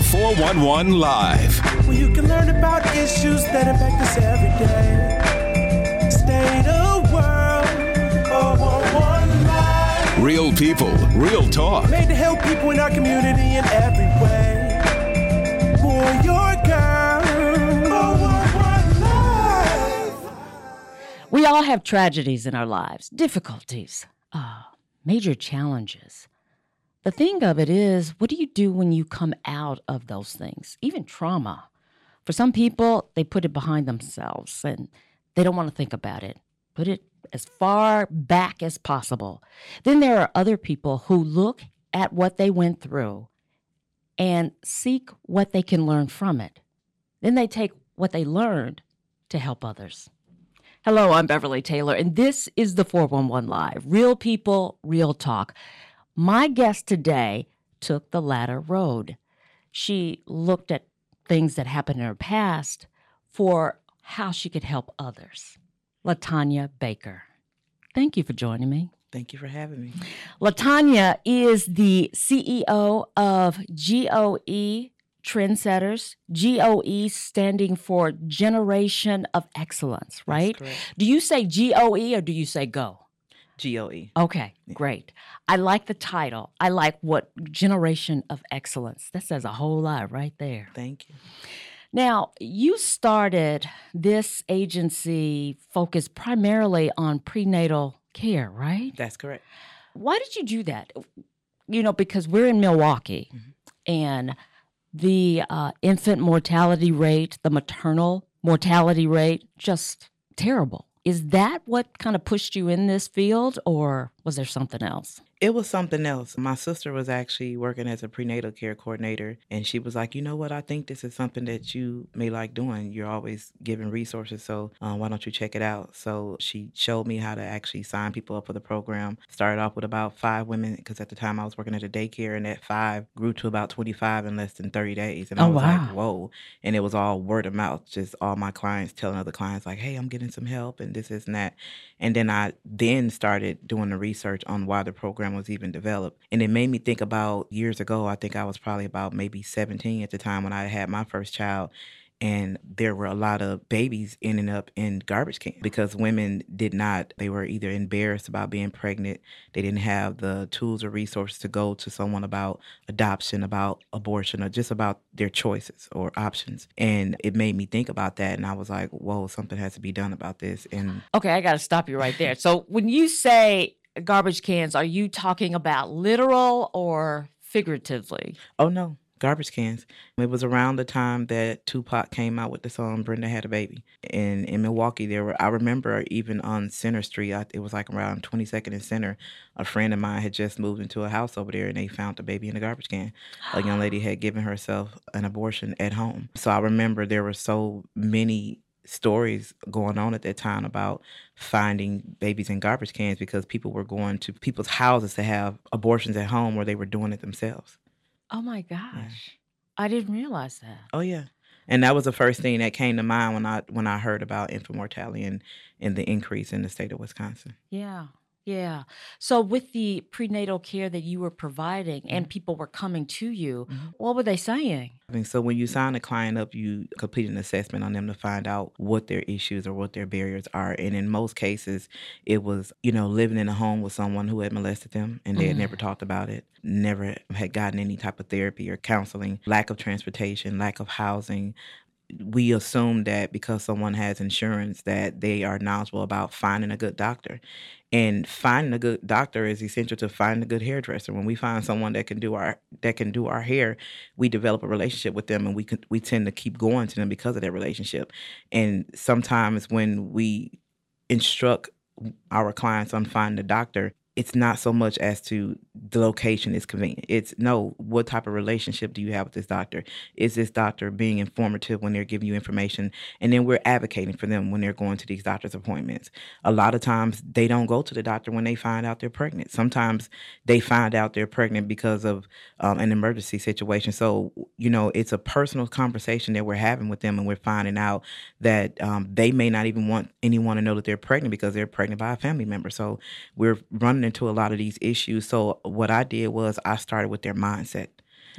The 411 Live. Where you can learn about issues that impact us every day. State of world. 411 Live. Real people, real talk. Made to help people in our community in every way. For your girl. 411 Live. We all have tragedies in our lives, difficulties, uh, major challenges. The thing of it is, what do you do when you come out of those things, even trauma? For some people, they put it behind themselves and they don't want to think about it. Put it as far back as possible. Then there are other people who look at what they went through and seek what they can learn from it. Then they take what they learned to help others. Hello, I'm Beverly Taylor, and this is the 411 Live Real People, Real Talk. My guest today took the latter road. She looked at things that happened in her past for how she could help others. LaTonya Baker. Thank you for joining me. Thank you for having me. LaTonya is the CEO of GOE Trendsetters, GOE standing for Generation of Excellence, right? Do you say GOE or do you say go? GOE. Okay, great. I like the title. I like what Generation of Excellence. That says a whole lot right there. Thank you. Now, you started this agency focused primarily on prenatal care, right? That's correct. Why did you do that? You know, because we're in Milwaukee and the uh, infant mortality rate, the maternal mortality rate, just terrible. Is that what kind of pushed you in this field, or was there something else? It was something else. My sister was actually working as a prenatal care coordinator, and she was like, "You know what? I think this is something that you may like doing. You're always giving resources, so uh, why don't you check it out?" So she showed me how to actually sign people up for the program. Started off with about five women because at the time I was working at a daycare, and that five grew to about 25 in less than 30 days. And I Oh, was wow. like, "Whoa!" And it was all word of mouth, just all my clients telling other clients like, "Hey, I'm getting some help," and this, this, and that. And then I then started doing the research on why the program was even developed. And it made me think about years ago, I think I was probably about maybe 17 at the time when I had my first child. And there were a lot of babies ending up in garbage cans because women did not, they were either embarrassed about being pregnant, they didn't have the tools or resources to go to someone about adoption, about abortion, or just about their choices or options. And it made me think about that. And I was like, whoa, something has to be done about this. And Okay, I got to stop you right there. So, when you say garbage cans, are you talking about literal or figuratively? Oh no, garbage cans. It was around the time that Tupac came out with the song "Brenda Had a Baby." And in Milwaukee, there were. I remember even on Center Street. I, it was like around 22nd and Center. A friend of mine had just moved into a house over there, and they found the baby in a garbage can. A young lady had given herself an abortion at home. So I remember there were so many stories going on at that time about finding babies in garbage cans because people were going to people's houses to have abortions at home where they were doing it themselves. Oh my gosh. I didn't realize that. Oh yeah. And that was the first thing that came to mind when I when I heard about infant mortality and, and the increase in the state of Wisconsin. Yeah. Yeah. So with the prenatal care that you were providing and mm-hmm. people were coming to you, mm-hmm. what were they saying? I mean, so when you sign a client up, you complete an assessment on them to find out what their issues or what their barriers are. And in most cases, it was, you know, living in a home with someone who had molested them and they had never mm-hmm. talked about it, never had gotten any type of therapy or counseling, lack of transportation, lack of housing. We assume that because someone has insurance that they are knowledgeable about finding a good doctor. And finding a good doctor is essential to finding a good hairdresser. When we find someone that can do our that can do our hair, we develop a relationship with them, and we can, we tend to keep going to them because of that relationship. And sometimes when we instruct our clients on finding a doctor, it's not so much as to the location is convenient. It's no, what type of relationship do you have with this doctor? Is this doctor being informative when they're giving you information? And then we're advocating for them when they're going to these doctor's appointments. A lot of times they don't go to the doctor when they find out they're pregnant. Sometimes they find out they're pregnant because of um, an emergency situation. So, you know, it's a personal conversation that we're having with them, and we're finding out that um, they may not even want anyone to know that they're pregnant because they're pregnant by a family member. So, we're running into a lot of these issues. So, what I did was I started with their mindset.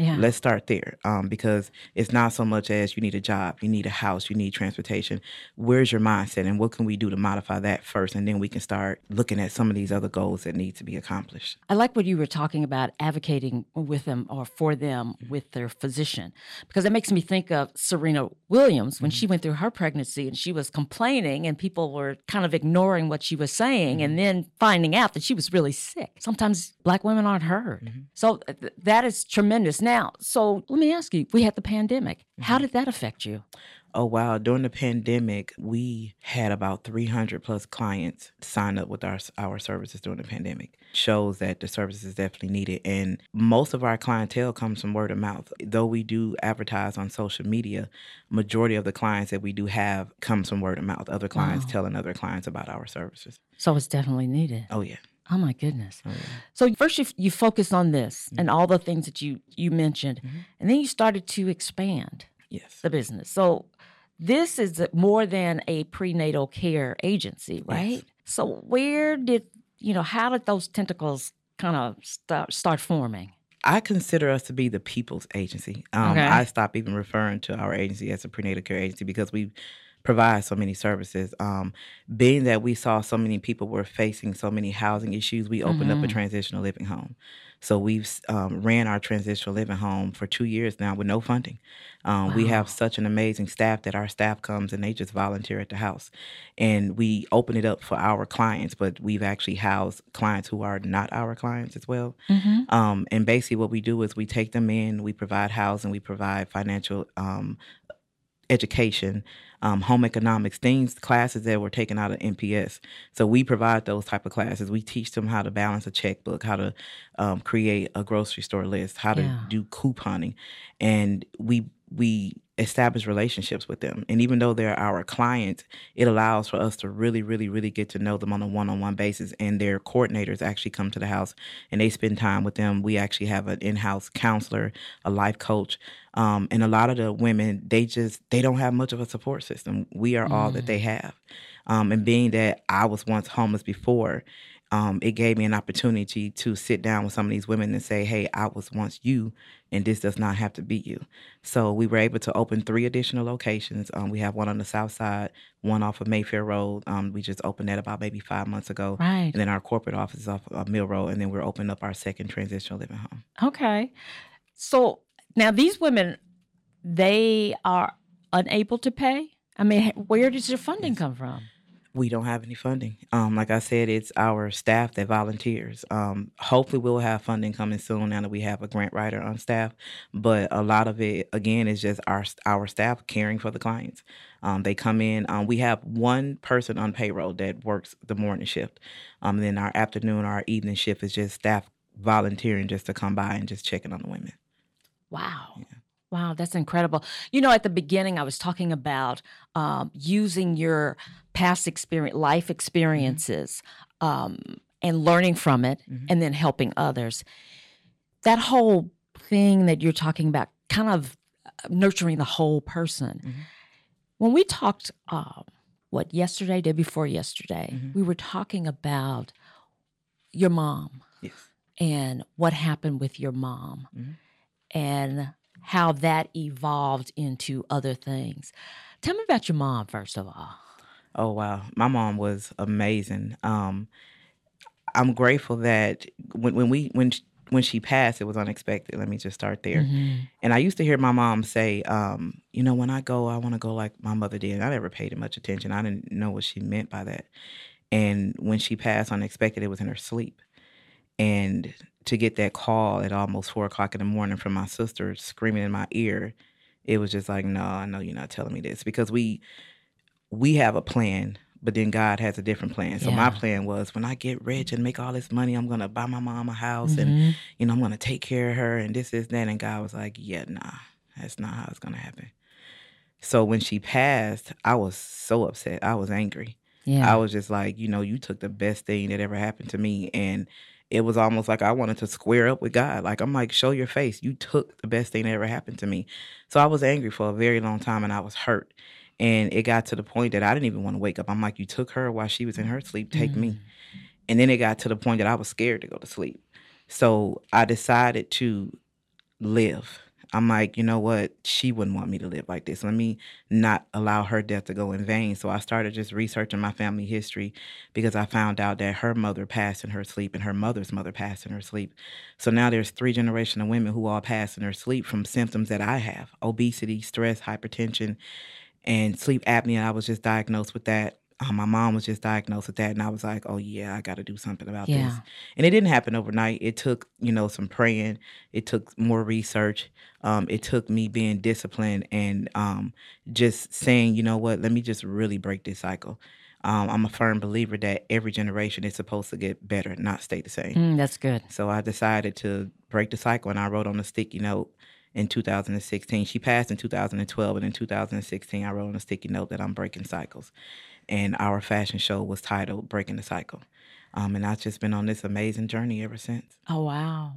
Yeah. Let's start there um, because it's not so much as you need a job, you need a house, you need transportation. Where's your mindset, and what can we do to modify that first, and then we can start looking at some of these other goals that need to be accomplished. I like what you were talking about advocating with them or for them mm-hmm. with their physician because it makes me think of Serena Williams when she mm-hmm. went through her pregnancy and she was complaining and people were kind of ignoring what she was saying and mm-hmm. then finding out that she was really sick. Sometimes black women aren't heard. So uh, th- that is tremendous. Now, so let me ask you, we had the pandemic. How mm-hmm. did that affect you? Oh wow! During the pandemic, we had about 300 plus clients sign up with our our services during the pandemic. Shows that the service is definitely needed, and most of our clientele comes from word of mouth. Though we do advertise on social media, majority of the clients that we do have comes from word of mouth. Other clients telling other clients about our services. So it's definitely needed. Oh yeah. Oh my goodness. So first you you focused on this and all the things that you you mentioned, and then you started to expand Yes. the business. So this is more than a prenatal care agency, right? So where did you know how did those tentacles kind of start start forming? I consider us to be the people's agency. Um, Okay. I stopped even referring to our agency as a prenatal care agency because we provide so many services. Um, being that we saw so many people were facing so many housing issues, we opened up a transitional living home. So we've um, ran our transitional living home for two years now with no funding. Um, We have such an amazing staff that our staff comes and they just volunteer at the house, and we open it up for our clients. But we've actually housed clients who are not our clients as well. Um, and basically, what we do is we take them in, we provide housing, we provide financial um, education, um, home economics, things, classes that were taken out of MPS. So we provide those type of classes. We teach them how to balance a checkbook, how to um, create a grocery store list, how to Yeah. do couponing, and we we establish relationships with them. And even though they're our clients, it allows for us to really, really, really get to know them on a one-on-one basis. And their coordinators actually come to the house and they spend time with them. We actually have an in-house counselor, a life coach, um, and a lot of the women they just they don't have much of a support system. We are all that they have. Um, and being that I was once homeless before, um, it gave me an opportunity to sit down with some of these women and say, "Hey, I was once you, and this does not have to be you." So we were able to open three additional locations. Um, we have one on the south side, one off of Mayfair Road. Um, we just opened that about maybe five months ago, Right. and then our corporate office is off of Mill Road, and then we're opening up our second transitional living home. Okay. So now these women, they are unable to pay. I mean, where does your funding come from? We don't have any funding. Um, like I said, it's our staff that volunteers. Um, hopefully, we'll have funding coming soon now that we have a grant writer on staff. But a lot of it, again, is just our our staff caring for the clients. Um, they come in. Um, we have one person on payroll that works the morning shift. Um, then our afternoon, our evening shift is just staff volunteering just to come by and just checking on the women. Wow. Wow, that's incredible. You know, at the beginning, I was talking about um, using your past experience, life experiences, um, and learning from it, and then helping others. That whole thing that you're talking about, kind of uh, nurturing the whole person. When we talked, um, what, yesterday, day before yesterday, we were talking about your mom Yes. and what happened with your mom and how that evolved into other things. Tell me about your mom, first of all. Oh wow, my mom was amazing. Um, I'm grateful that when when we when when she passed, it was unexpected. Let me just start there. And I used to hear my mom say, um, you know, when I go, I want to go like my mother did. I never paid it much attention. I didn't know what she meant by that. And when she passed unexpected, it was in her sleep. And to get that call at almost four o'clock in the morning from my sister screaming in my ear, it was just like, no, I know you're not telling me this because we we have a plan, but then God has a different plan. So my plan was when I get rich and make all this money, I'm gonna buy my mom a house and mm-hmm. you know I'm gonna take care of her and this is that. And God was like, yeah, nah, that's not how it's gonna happen. So when she passed, I was so upset. I was angry. Yeah. I was just like, you know, you took the best thing that ever happened to me. And it was almost like I wanted to square up with God. Like, I'm like, show your face. You took the best thing that ever happened to me. So I was angry for a very long time and I was hurt. And it got to the point that I didn't even want to wake up. I'm like, you took her while she was in her sleep, take me. Mm. And then it got to the point that I was scared to go to sleep. So I decided to live. I'm like, you know what? She wouldn't want me to live like this. Let me not allow her death to go in vain. So I started just researching my family history because I found out that her mother passed in her sleep and her mother's mother passed in her sleep. So now there's three generation of women who all passed in their sleep from symptoms that I have: obesity, stress, hypertension, and sleep apnea. I was just diagnosed with that. Um, my mom was just diagnosed with that, and I was like, "Oh yeah, I got to do something about this." And it didn't happen overnight. It took, you know, some praying. It took more research. Um, it took me being disciplined and um, just saying, you know what, let me just really break this cycle. Um, I'm a firm believer that every generation is supposed to get better, not stay the same. Mm, that's good. So I decided to break the cycle, and I wrote on a sticky note in 2016. She passed in 2012, and in 2016, I wrote on a sticky note that I'm breaking cycles. And our fashion show was titled "Breaking the Cycle," um, and I've just been on this amazing journey ever since. Oh wow.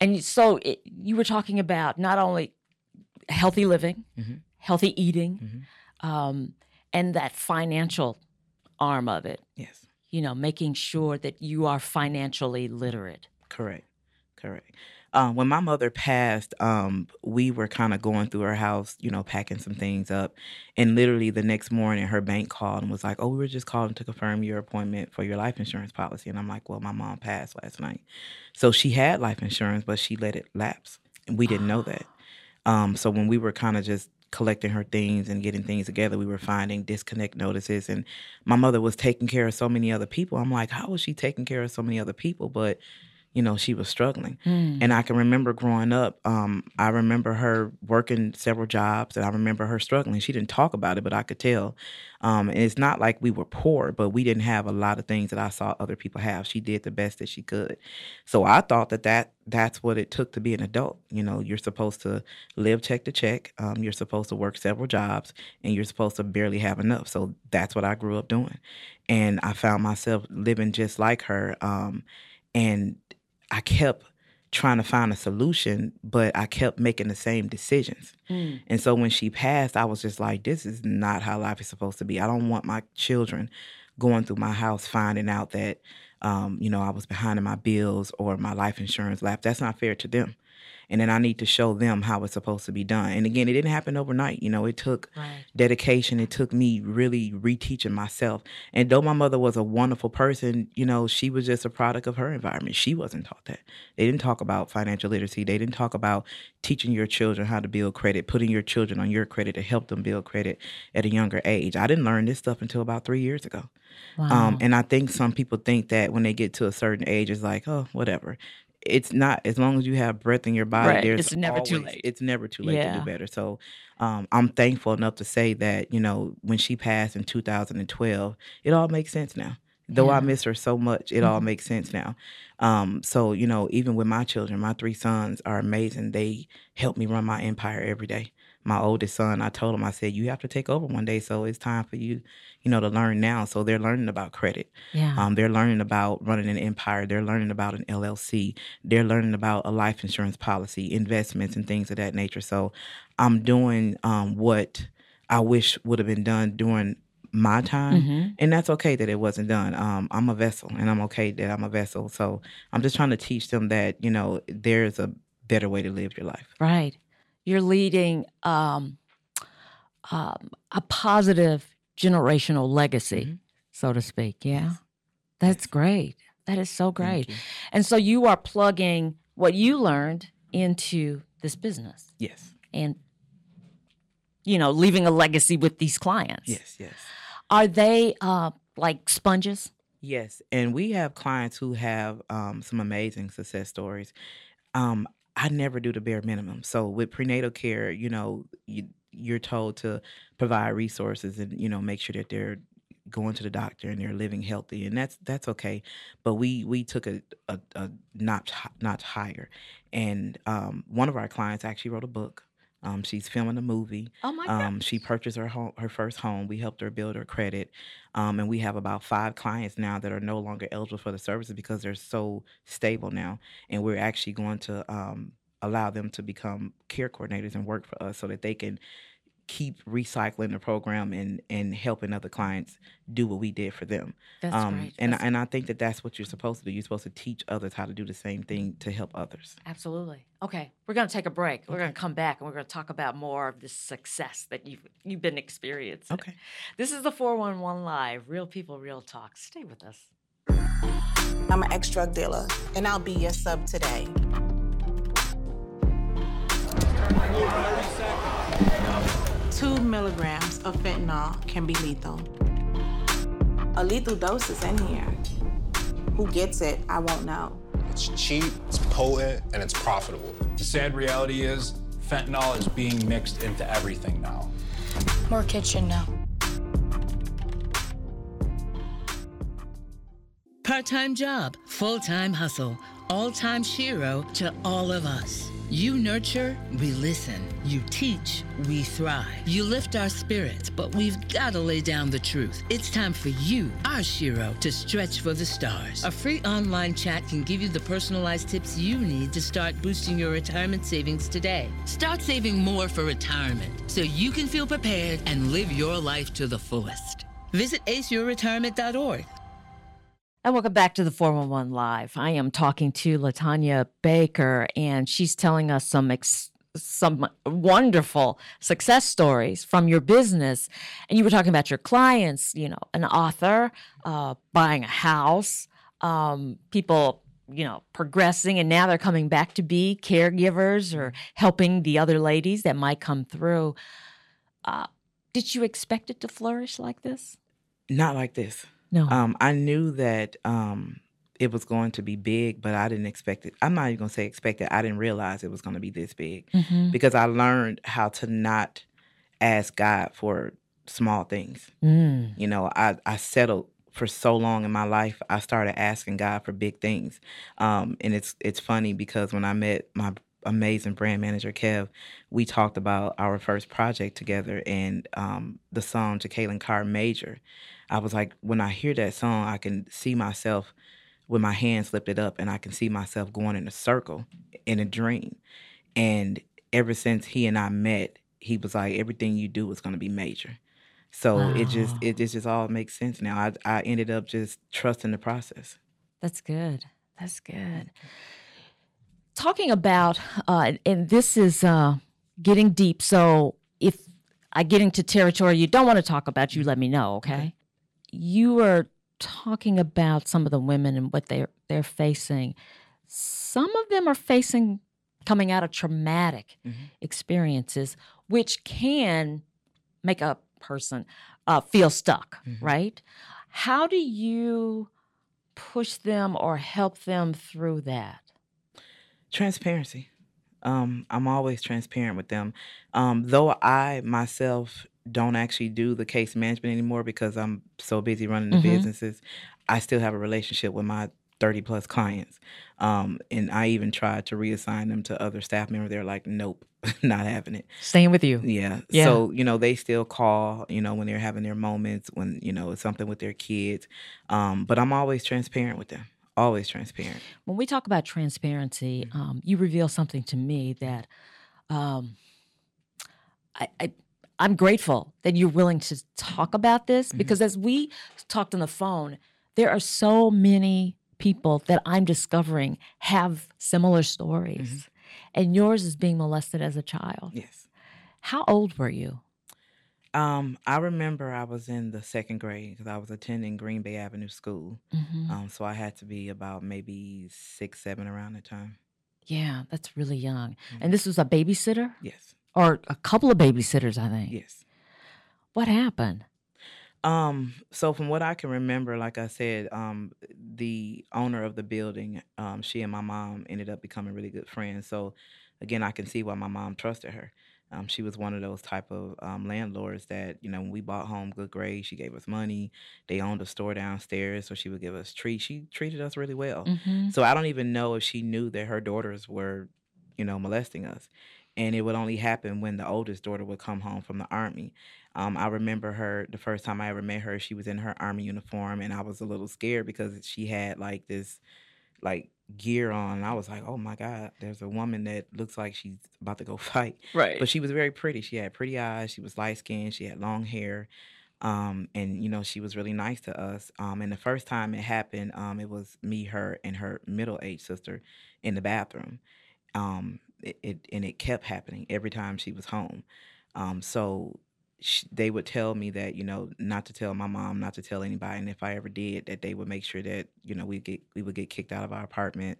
And so it, you were talking about not only healthy living, Mhm. healthy eating, Mhm. um, and that financial arm of it. Yes, You know, making sure that you are financially literate. correct, correct. Um, when my mother passed, um, we were kind of going through her house, you know, packing some things up, and literally the next morning, her bank called and was like, "Oh, we were just calling to confirm your appointment for your life insurance policy." And I'm like, "Well, my mom passed last night, so she had life insurance, but she let it lapse, and we didn't know that." Um, so when we were kind of just collecting her things and getting things together, we were finding disconnect notices. And my mother was taking care of so many other people. I'm like, how was she taking care of so many other people? But you know, she was struggling. And I can remember growing up, um, I remember her working several jobs and I remember her struggling. She didn't talk about it, but I could tell. Um, and it's not like we were poor, but we didn't have a lot of things that I saw other people have. She did the best that she could. So I thought that, that that's what it took to be an adult. You know, you're supposed to live check to check. Um, you're supposed to work several jobs and you're supposed to barely have enough. So that's what I grew up doing. And I found myself living just like her. Um, and I kept trying to find a solution, but I kept making the same decisions. And so when she passed, I was just like, this is not how life is supposed to be. I don't want my children going through my house finding out that, um, you know, I was behind in my bills or my life insurance lapsed. That's not fair to them. And then I need to show them how it's supposed to be done. And again, it didn't happen overnight. You know, it took Right. dedication. It took me really reteaching myself. And though my mother was a wonderful person, you know, she was just a product of her environment. She wasn't taught that. They didn't talk about financial literacy. They didn't talk about teaching your children how to build credit, putting your children on your credit to help them build credit at a younger age. I didn't learn this stuff until about three years ago. Wow. Um, and I think some people think that when they get to a certain age, it's like, oh, whatever. It's not. As long as you have breath in your body, Right. there's It's never too late. It's never too late to do better. So um, I'm thankful enough to say that you know when she passed in 2012, it all makes sense now. Though I miss her so much, it all makes sense now. Um, so you know, even with my children, my three sons are amazing. They help me run my empire every day. My oldest son, I told him, I said, you have to take over one day, so it's time for you, you know, to learn now. So they're learning about credit. yeah. Um, they're learning about running an empire. They're learning about an LLC. They're learning about a life insurance policy, investments, and things of that nature. So I'm doing um, what I wish would have been done during my time. hmm And that's okay that it wasn't done. Um, I'm a vessel and I'm okay that I'm a vessel. So I'm just trying to teach them that, you know, there's a better way to live your life. Right. You're leading um, um, a positive generational legacy, Mhm. so to speak. Yeah. Yes. That's Yes. great. That is so great. And so you are plugging what you learned into this business Yes. and, you know, leaving a legacy with these clients. Yes. Yes. Are they uh, like sponges? Yes, and we have clients who have um, some amazing success stories. Um, I never do the bare minimum. So with prenatal care, you know, you, you're told to provide resources and you know make sure that they're going to the doctor and they're living healthy, and that's that's okay. But we we took a a, a notch notch higher, and um, one of our clients actually wrote a book. Um, she's filming a movie. Oh my Um, she purchased her home, her first home. We helped her build her credit, um, and we have about five clients now that are no longer eligible for the services because they're so stable now. And we're actually going to um, allow them to become care coordinators and work for us so that they can keep recycling the program and and helping other clients do what we did for them. That's um, great. And That's- and I think that that's what you're supposed to do. You're supposed to teach others how to do the same thing to help others. Absolutely. Okay, we're going to take a break. We're going to come back and we're going to talk about more of this success that you've you've been experiencing. Okay. This is the 411 Live, Real People, Real Talk. Stay with us. I'm an ex drug dealer, and I'll be your sub today. Two milligrams of fentanyl can be lethal. A lethal dose is in here. Who gets it, I won't know. It's cheap, it's potent, and it's profitable. The sad reality is, fentanyl is being mixed into everything now. More kitchen now. Part time job, full time hustle, all time Shiro to all of us. You nurture, we listen. You teach, we thrive. You lift our spirits, but we've got to lay down the truth. It's time for you, our Shiro, to stretch for the stars. A free online chat can give you the personalized tips you need to start boosting your retirement savings today. Start saving more for retirement so you can feel prepared and live your life to the fullest. Visit aceyourretirement.org. And welcome back to the 411 Live. I am talking to LaTonya Baker, and she's telling us some ex- some wonderful success stories from your business. And you were talking about your clients, you know, an author, uh, buying a house, um, people, you know, progressing, and now they're coming back to be caregivers or helping the other ladies that might come through. Uh, did you expect it to flourish like this? Not like this. No. Um, I knew that um, it was going to be big, but I didn't expect it. I'm not even going to say expect it. I didn't realize it was going to be this big Mhm. because I learned how to not ask God for small things. Mm. You know, I, I settled for so long in my life. I started asking God for big things. Um, and it's it's funny because when I met my amazing brand manager Kev, we talked about our first project together and um, the song to Jacqueline Carr Major. I was like, when I hear that song, I can see myself with my hands lifted up and I can see myself going in a circle in a dream. And ever since he and I met, he was like, everything you do is going to be major. So it just it, it just all makes sense now. I I ended up just trusting the process. That's good. That's good. Talking about, uh, and this is uh, getting deep. So if I get into territory you don't want to talk about, you let me know, okay? You are talking about some of the women and what they're they're facing. Some of them are facing coming out of traumatic experiences, which can make a person uh, feel stuck, right? How do you push them or help them through that? Transparency. Um, I'm always transparent with them. Um, though I myself don't actually do the case management anymore because I'm so busy running the Mhm. businesses, I still have a relationship with my 30 plus clients. Um, and I even tried to reassign them to other staff members. They're like, nope, not having it. Staying with you. Yeah. Yeah. So, you know, they still call, you know, when they're having their moments, when, you know, it's something with their kids. Um, but I'm always transparent with them. Always transparent. When we talk about transparency, um, you reveal something to me that um, I, I, I'm grateful that you're willing to talk about this because as we talked on the phone, there are so many people that I'm discovering have similar stories. And yours is being molested as a child. Yes. How old were you? Um, I remember I was in the second grade because I was attending Green Bay Avenue School. Mhm. Um, so I had to be about maybe six, seven around the time. Yeah, that's really young. And this was a babysitter? Yes. Or a couple of babysitters, I think. Yes. What happened? Um, so from what I can remember, like I said, um, the owner of the building, um, she and my mom ended up becoming really good friends. So again, I can see why my mom trusted her. Um, she was one of those type of um, landlords that you know when we bought home good grades, she gave us money. They owned a store downstairs, so she would give us treats. She treated us really well. Mhm. So I don't even know if she knew that her daughters were, you know, molesting us. And it would only happen when the oldest daughter would come home from the army. Um, I remember her the first time I ever met her, she was in her army uniform, and I was a little scared because she had like this, like gear on. And I was like, oh my God, there's a woman that looks like she's about to go fight. Right. But she was very pretty. She had pretty eyes. She was light skinned. She had long hair. Um, and you know, she was really nice to us. Um, and the first time it happened, um, it was me, her, and her middle aged sister in the bathroom. Um, it, it and it kept happening every time she was home. Um, so sh they would tell me that you know not to tell my mom, not to tell anybody, and if I ever did, that they would make sure that you know we get we would get kicked out of our apartment.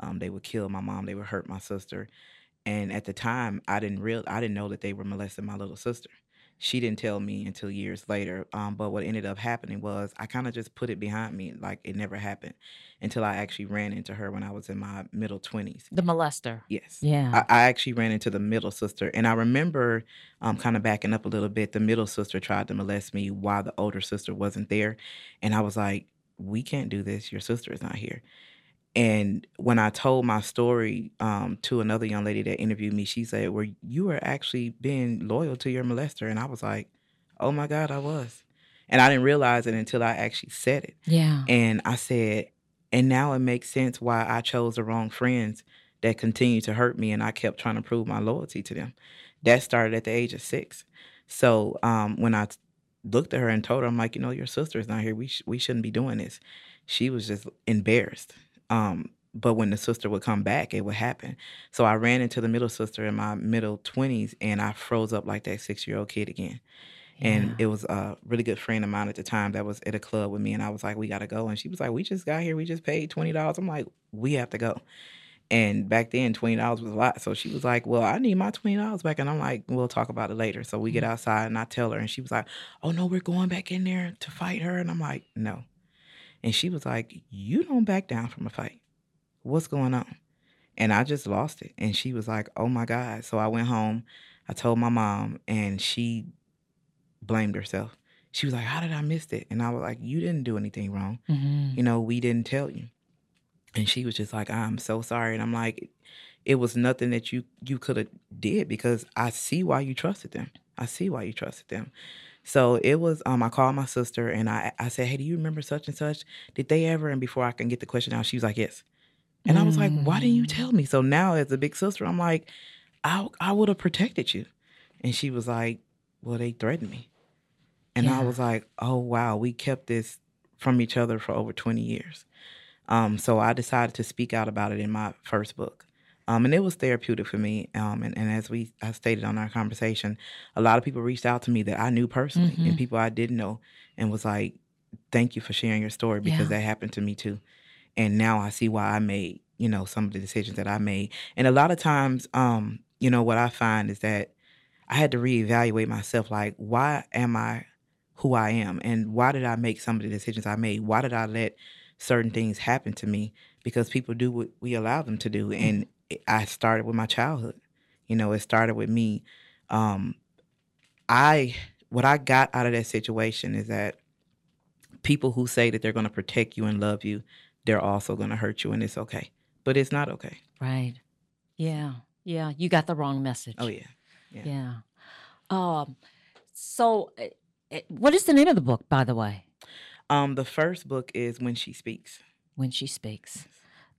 Um, they would kill my mom. They would hurt my sister. And at the time, I didn't real I didn't know that they were molesting my little sister. She didn't tell me until years later. Um, but what ended up happening was I kind of just put it behind me, like it never happened, until I actually ran into her when I was in my middle twenties. The molester. Yes. Yeah. I, I actually ran into the middle sister, and I remember um, kind of backing up a little bit. The middle sister tried to molest me while the older sister wasn't there, and I was like, "We can't do this. Your sister is not here." And when I told my story um, to another young lady that interviewed me, she said, "Well, you were actually being loyal to your molester," and I was like, "Oh my God, I was," and I didn't realize it until I actually said it. yeah. And I said, and now it makes sense why I chose the wrong friends that continued to hurt me, and I kept trying to prove my loyalty to them. That started at the age of six. So um, when I looked at her and told her, I'm like, you know, your sister is not here. We sh- we shouldn't be doing this. She was just embarrassed. Um, but when the sister would come back, it would happen. So I ran into the middle sister in my middle twenties, and I froze up like that six year old kid again. And it was a really good friend of mine at the time that was at a club with me, and I was like, "We gotta go." And she was like, "We just got here. We just paid twenty dollars." I'm like, "We have to go." And back then, twenty dollars was a lot. So she was like, "Well, I need my twenty dollars back." And I'm like, "We'll talk about it later." So we get outside, and I tell her, and she was like, "Oh no, we're going back in there to fight her." And I'm like, "No." And she was like, "You don't back down from a fight. What's going on?" And I just lost it. And she was like, "Oh my god!" So I went home. I told my mom, and she blamed herself. She was like, "How did I miss it?" And I was like, "You didn't do anything wrong. Mhm. You know, we didn't tell you." And she was just like, "I'm so sorry." And I'm like, "It was nothing that you you could have did because I see why you trusted them. I see why you trusted them." So it was. Um, I called my sister and I I said, "Hey, do you remember such and such? Did they ever?" And before I can get the question out, she was like, "Yes." And I was like, "Why didn't you tell me?" So now, as a big sister, I'm like, "I I would have protected you." And she was like, "Well, they threatened me." And I was like, "Oh wow, we kept this from each other for over 20 years." Um, so I decided to speak out about it in my first book. Um, and it was therapeutic for me. Um, and, and as we I stated on our conversation, a lot of people reached out to me that I knew personally and people I didn't know and was like, Thank you for sharing your story because Yeah. that happened to me too. And now I see why I made, you know, some of the decisions that I made. And a lot of times, um, you know, what I find is that I had to reevaluate myself like, why am I who I am? And why did I make some of the decisions I made? Why did I let certain things happen to me? Because people do what we allow them to do. And it- I started with my childhood. You know, it started with me. Um, I what I got out of that situation is that people who say that they're going to protect you and love you, they're also going to hurt you, and it's okay. But it's not okay. Right. Yeah. Yeah. You got the wrong message. Oh yeah. Yeah. Um. So, uh, uh, what is the name of the book, by the way? Um, the first book is When She Speaks. When she speaks.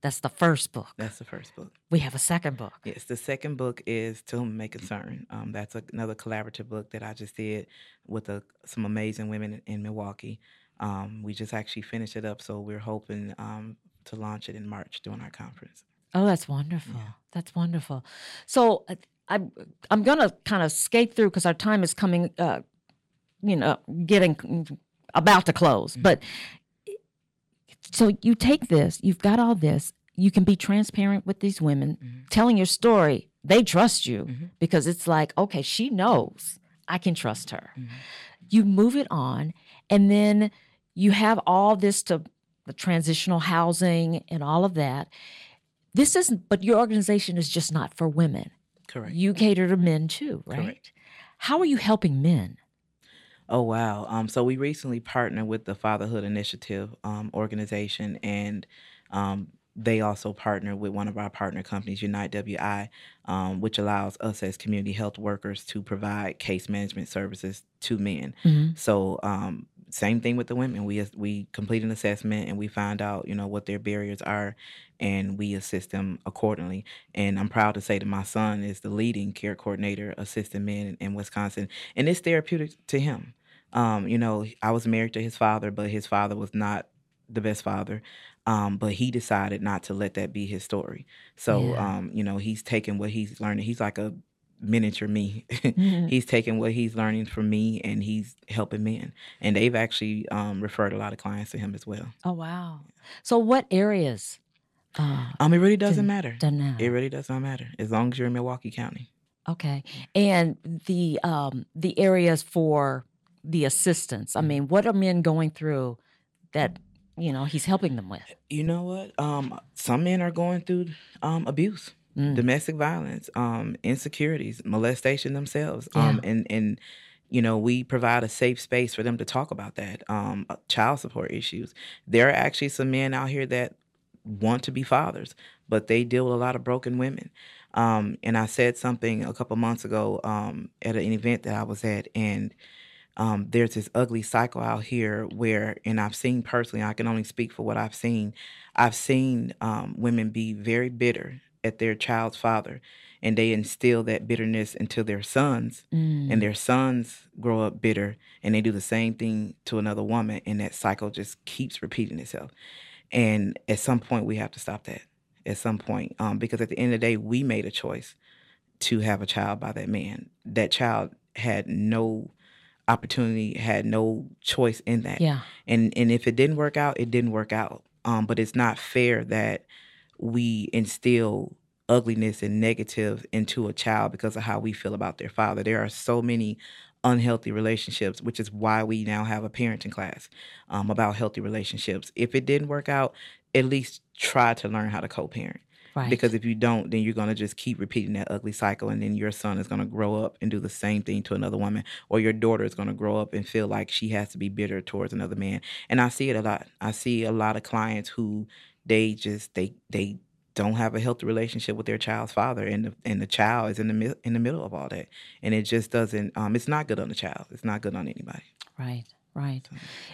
That's the first book. That's the first book. We have a second book. Yes, the second book is To Whom May Concern. Um, that's a, another collaborative book that I just did with a, some amazing women in, in Milwaukee. Um, we just actually finished it up, so we're hoping um, to launch it in March during our conference. Oh, that's wonderful. That's wonderful. So uh, I'm I'm gonna kind of skate through because our time is coming. Uh, you know, getting about to close. But so you take this. You've got all this. You can be transparent with these women, mm-hmm. telling your story. They trust you mm-hmm. because it's like, okay, she knows. I can trust her. Mm-hmm. You move it on, and then you have all this to the transitional housing and all of that. This isn't, but your organization is just not for women. Correct. You cater to men too, right? Correct. How are you helping men? Oh wow! Um, so we recently partnered with the Fatherhood Initiative um, organization, and um, they also partner with one of our partner companies, Unite WI, um, which allows us as community health workers to provide case management services to men. So um, same thing with the women. We we complete an assessment and we find out, you know, what their barriers are, and we assist them accordingly. And I'm proud to say that my son is the leading care coordinator assisting men in, in Wisconsin, and it's therapeutic to him. Um, you know, I was married to his father, but his father was not the best father. Um, but he decided not to let that be his story. So, Yeah. um, you know, he's taking what he's learning. He's like a miniature me. Mhm. he's taking what he's learning from me and he's helping men. And they've actually um, referred a lot of clients to him as well. Oh wow. So what areas? Uh, Um, it really doesn't matter. doesn't matter. It really does not matter as long as you're in Milwaukee County. okay, and the um, the areas for the assistance. I mean, what are men going through that you know he's helping them with? You know what? Um, some men are going through um, abuse, Mm. domestic violence, um, insecurities, molestation themselves, um, and and you know we provide a safe space for them to talk about that. Um, uh, child support issues. There are actually some men out here that want to be fathers, but they deal with a lot of broken women. Um, and I said something a couple months ago um, at an event that I was at, and um, there's this ugly cycle out here where, and I've seen personally, I can only speak for what I've seen. I've seen um, women be very bitter at their child's father, and they instill that bitterness into their sons, Mm. and their sons grow up bitter, and they do the same thing to another woman, and that cycle just keeps repeating itself. And at some point, we have to stop that. At some point, um, because at the end of the day, we made a choice to have a child by that man. That child had no opportunity, had no choice in that. Yeah. And and if it didn't work out, it didn't work out. Um, but it's not fair that we instill ugliness and negative into a child because of how we feel about their father. There are so many unhealthy relationships, which is why we now have a parenting class um, about healthy relationships. If it didn't work out, at least try to learn how to co-parent. Right. Because if you don't, then you're going to just keep repeating that ugly cycle. And then your son is going to grow up and do the same thing to another woman. Or your daughter is going to grow up and feel like she has to be bitter towards another man. And I see it a lot. I see a lot of clients who they just, they, they, don't have a healthy relationship with their child's father, and the, and the child is in the mi- in the middle of all that, and it just doesn't. Um, it's not good on the child. It's not good on anybody. Right, right.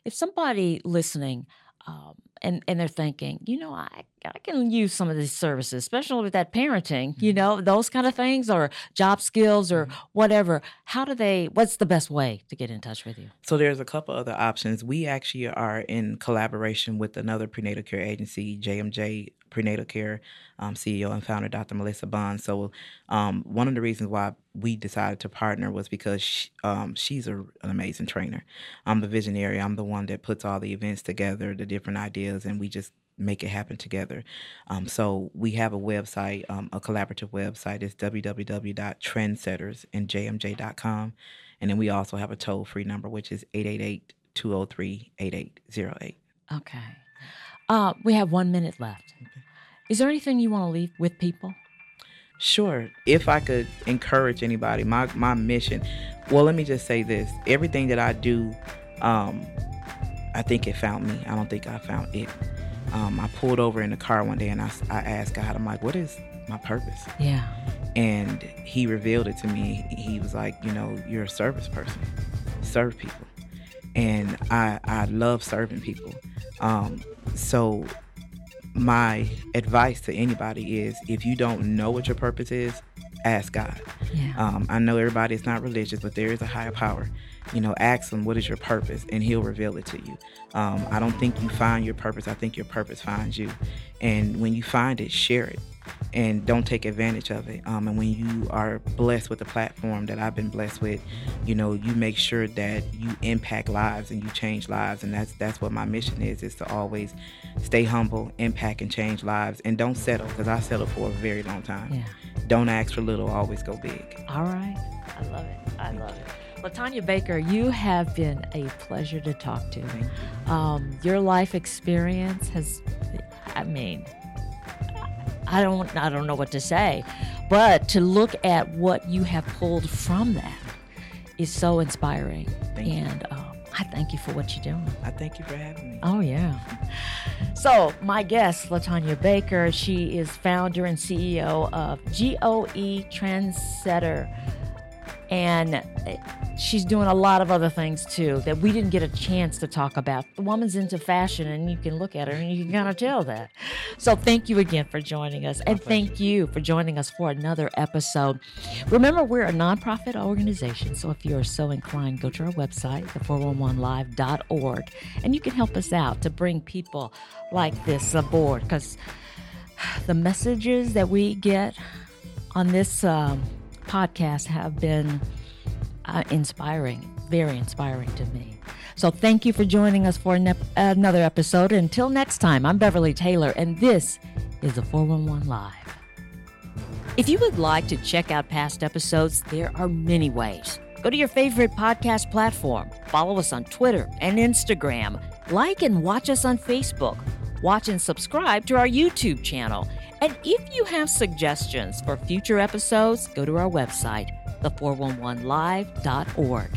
If somebody listening um, and and they're thinking, you know, I I can use some of these services, especially with that parenting, you know, those kind of things, or job skills, or whatever. How do they? What's the best way to get in touch with you? So there's a couple other options. We actually are in collaboration with another prenatal care agency, JMJ Prenatal Care, um, CEO and founder Dr. Melissa Bond. So um, one of the reasons why we decided to partner was because she, um, she's a, an amazing trainer. I'm the visionary. I'm the one that puts all the events together, the different ideas, and we just make it happen together. Um, so we have a website, um, a collaborative website. It's www.trendsettersandjmj.com. And then we also have a toll free number, which is 888 203 8808. Okay. Uh, we have one minute left. Is there anything you want to leave with people? Sure. If I could encourage anybody, my, my mission, well, let me just say this everything that I do, um, I think it found me. I don't think I found it. Um, I pulled over in the car one day and I, I asked God, I'm like, what is my purpose? Yeah. And he revealed it to me. He was like, you know, you're a service person, serve people. And I, I love serving people. Um, so my advice to anybody is if you don't know what your purpose is, ask God. Yeah. Um, I know everybody is not religious, but there is a higher power. You know, ask him what is your purpose, and he'll reveal it to you. Um, I don't think you find your purpose. I think your purpose finds you. And when you find it, share it, and don't take advantage of it. Um, and when you are blessed with the platform that I've been blessed with, you know, you make sure that you impact lives and you change lives. And that's that's what my mission is: is to always stay humble, impact, and change lives, and don't settle. Because I settled for a very long time. Yeah. Don't ask for little, always go big. All right. I love it. I love it. LaTonya Baker, you have been a pleasure to talk to. Um, your life experience has, I mean, I don't, I don't know what to say, but to look at what you have pulled from that is so inspiring. Thank and um, I thank you for what you're doing. I thank you for having me. Oh, yeah. So, my guest, LaTonya Baker, she is founder and CEO of GOE Trendsetter. And eh, she's doing a lot of other things too that we didn't get a chance to talk about. The woman's into fashion, and you can look at her and you can kind of tell that. So, thank you again for joining us. And thank you for joining us for another episode. Remember, we're a nonprofit organization. So, if you're so inclined, go to our website, the411live.org, and you can help us out to bring people like this aboard because the messages that we get on this um, podcast have been uh, inspiring, very inspiring to me. So thank you for joining us for an another episode. Until next time, I'm Beverly Taylor, and this is the 411 Live. If you would like to check out past episodes, there are many ways. Go to your favorite podcast platform, follow us on Twitter and Instagram, like and watch us on Facebook, watch and subscribe to our YouTube channel. And if you have suggestions for future episodes, go to our website, the411live.org.